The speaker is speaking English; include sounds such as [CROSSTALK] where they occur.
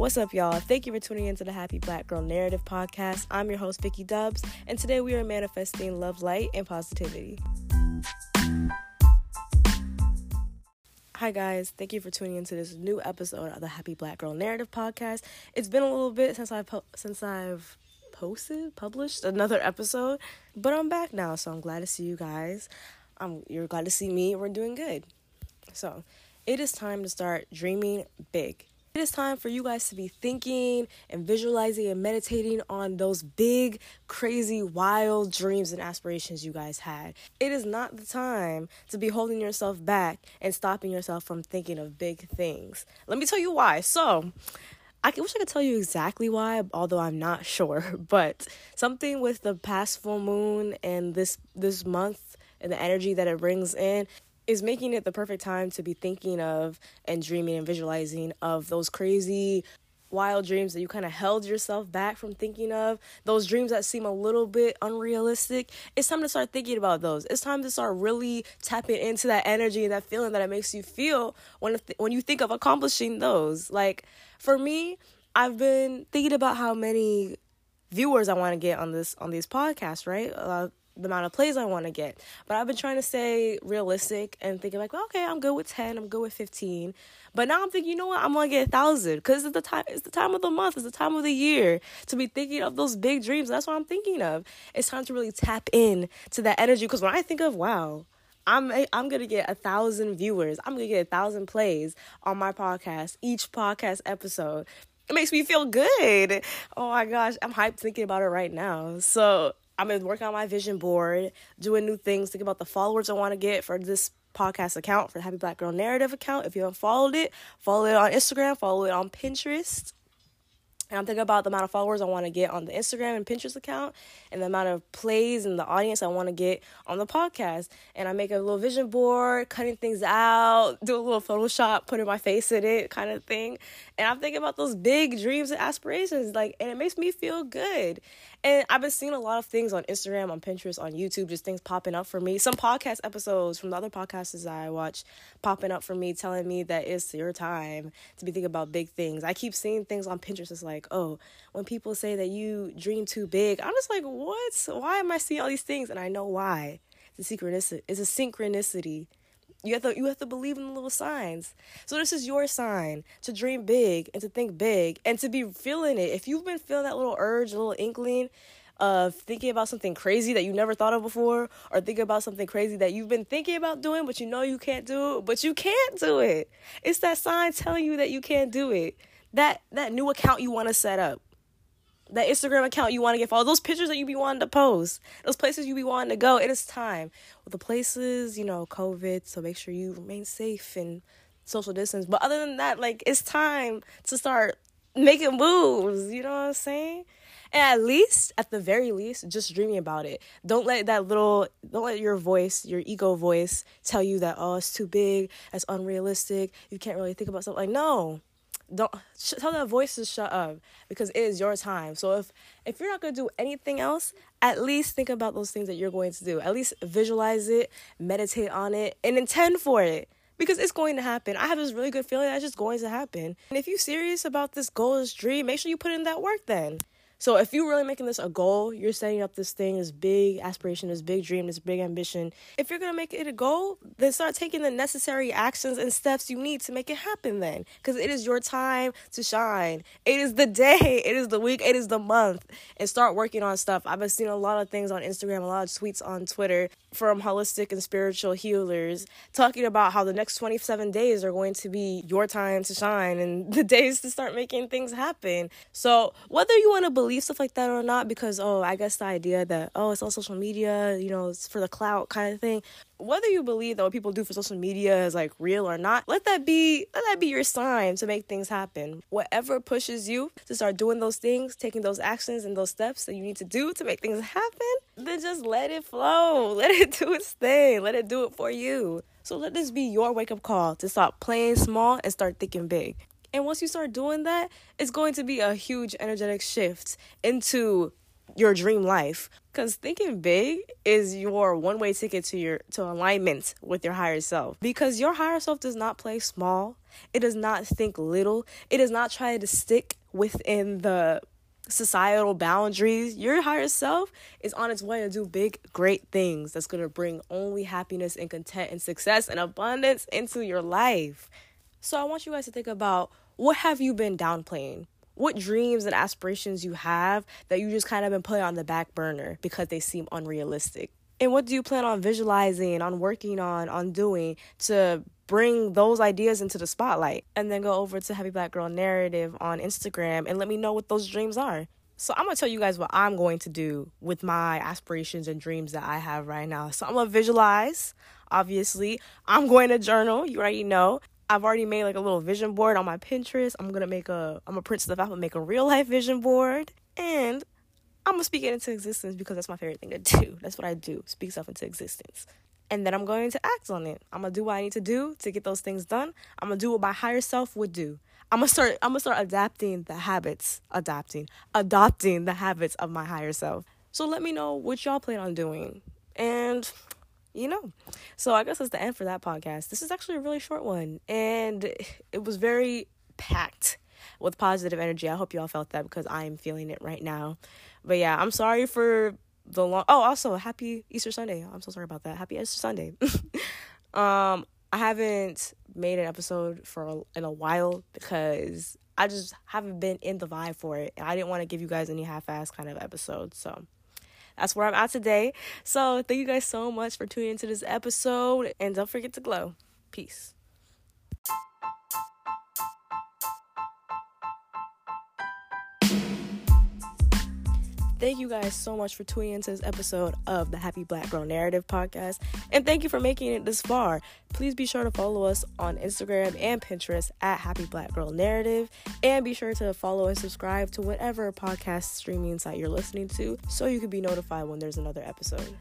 What's up, y'all? Thank you for tuning into the Happy Black Girl Narrative Podcast. I'm your host, Vicki Dubs, and today we are manifesting love, light, and positivity. Hi guys, thank you for tuning into this new episode of the Happy Black Girl Narrative Podcast. It's been a little bit since I've po- since I've posted, published another episode, but I'm back now, so I'm glad to see you guys. I'm you're glad to see me. We're doing good. So, it is time to start dreaming big. It is time for you guys to be thinking and visualizing and meditating on those big, crazy, wild dreams and aspirations you guys had. It is not the time to be holding yourself back and stopping yourself from thinking of big things. Let me tell you why. So, I wish I could tell you exactly why, although I'm not sure. [LAUGHS] But something with the past full moon and this this month and the energy that it brings in is making it the perfect time to be thinking of and dreaming and visualizing of those crazy wild dreams that you kind of held yourself back from thinking of, those dreams that seem a little bit unrealistic, it's time to start thinking about those. It's time to start really tapping into that energy and that feeling that it makes you feel when when you think of accomplishing those. Like for me, I've been thinking about how many viewers I want to get on this on these podcasts, right? Uh, the amount of plays I want to get. But I've been trying to stay realistic and thinking like, well, okay, I'm good with 10, I'm good with 15. But now I'm thinking, you know what? I'm to get a thousand because it's the time, it's the time of the month, it's the time of the year to be thinking of those big dreams. That's what I'm thinking of. It's time to really tap in to that energy because when I think of, wow, I'm I'm gonna get a thousand viewers. I'm gonna get a thousand plays on my podcast, each podcast episode. It makes me feel good. Oh my gosh, I'm hyped thinking about it right now. So I've been working on my vision board, doing new things, thinking about the followers I want to get for this podcast account, for the Happy Black Girl Narrative account. If you haven't followed it, follow it on Instagram, follow it on Pinterest. And I'm thinking about the amount of followers I want to get on the Instagram and Pinterest account and the amount of plays and the audience I want to get on the podcast. And I make a little vision board, cutting things out, do a little Photoshop, putting my face in it kind of thing. And I'm thinking about those big dreams and aspirations. Like, and it makes me feel good. And I've been seeing a lot of things on Instagram, on Pinterest, on YouTube, just things popping up for me. Some podcast episodes from the other podcasts I watch popping up for me, telling me that it's your time to be thinking about big things. I keep seeing things on Pinterest. It's like, oh, when people say that you dream too big, I'm just like, what? Why am I seeing all these things? And I know why. A synchronicity. It's a synchronicity you have to you have to believe in the little signs. So this is your sign to dream big and to think big and to be feeling it. If you've been feeling that little urge, a little inkling of thinking about something crazy that you never thought of before, or thinking about something crazy that you've been thinking about doing, but you know you can't do it, but you can't do it. It's that sign telling you that you can't do it. That that new account you want to set up that Instagram account you want to get followed, those pictures that you be wanting to post, those places you be wanting to go. It is time. With the places, you know, COVID, so make sure you remain safe and social distance. But other than that, like it's time to start making moves. You know what I'm saying? And at least, at the very least, just dreaming about it. Don't let that little, don't let your voice, your ego voice, tell you that oh, it's too big, it's unrealistic. You can't really think about something. Like no, don't sh- tell that voice to shut up because it is your time. So if if you're not going to do anything else, at least think about those things that you're going to do. At least visualize it, meditate on it, and intend for it because it's going to happen. I have this really good feeling that's just going to happen. And if you're serious about this goal, this dream, make sure you put in that work then. So if you're really making this a goal, you're setting up this thing, this big aspiration, this big dream, this big ambition. If you're gonna make it a goal, then start taking the necessary actions and steps you need to make it happen then. Because it is your time to shine. It is the [LAUGHS] day, it is the week, it is the month. And start working on stuff. I've been seeing a lot of things on Instagram, a lot of tweets on Twitter from holistic and spiritual healers talking about how the next 27 days are going to be your time to shine and [LAUGHS] the days to start making things happen. So whether you want to believe believe stuff like that or not because oh i guess the idea that oh it's on social media you know it's for the clout kind of thing. Whether you believe that what people do for social media is like real or not let that be let that be your sign to make things happen. Whatever pushes you to start doing those things taking those actions and those steps that you need to do to make things happen then just let it flow. [LAUGHS] Let it do its thing. Let it do it for you. So let this be your wake up call to stop playing small and start thinking big and once you start doing that, it's going to be a huge energetic shift into your dream life. Because thinking big is your one way ticket to your to alignment with your higher self. Because your higher self does not play small. It does not think little. It does not try to stick within the societal boundaries. Your higher self is on its way to do big great things that's going to bring only happiness and content and success and abundance into your life so i want you guys to think about what have you been downplaying what dreams and aspirations you have that you just kind of been putting on the back burner because they seem unrealistic. And what do you plan on visualizing, on working on, on doing to bring those ideas into the spotlight? And then go over to Happy Black Girl Narrative on Instagram and let me know what those dreams are. So I'm gonna tell you guys what I'm going to do with my aspirations and dreams that I have right now. So I'm gonna visualize, obviously. I'm going to journal, you already know. I've already made like a little vision board on my Pinterest. I'm gonna make a I'm gonna print stuff out and make a real life vision board. And I'm gonna speak it into existence because that's my favorite thing to [LAUGHS] do. That's what I do. Speak stuff into existence. And then I'm going to act on it. I'm gonna do what I need to do to get those things done. I'm gonna do what my higher self would do. I'm gonna start I'm gonna start adapting the habits, adapting, adopting the habits of my higher self. So let me know what y'all plan on doing. And you know. So I guess that's the end for that podcast. This is actually a really short one, and it was very packed with positive energy. I hope y'all felt that because I am feeling it right now. But yeah, I'm sorry for the long. Oh, also happy Easter Sunday. I'm so sorry about that. Happy Easter Sunday. [LAUGHS] um, I haven't made an episode for a, in a while because I just haven't been in the vibe for it, and I didn't want to give you guys any half-ass kind of episodes. So that's where I'm at today. So thank you guys so much for tuning into this episode. And don't forget to glow. Peace. Thank you guys so much for tuning into this episode of the Happy Black Girl Narrative podcast. And thank you for making it this far. Please be sure to follow us on Instagram and Pinterest at Happy Black Girl Narrative. And be sure to follow and subscribe to whatever podcast streaming site you're listening to so you can be notified when there's another episode.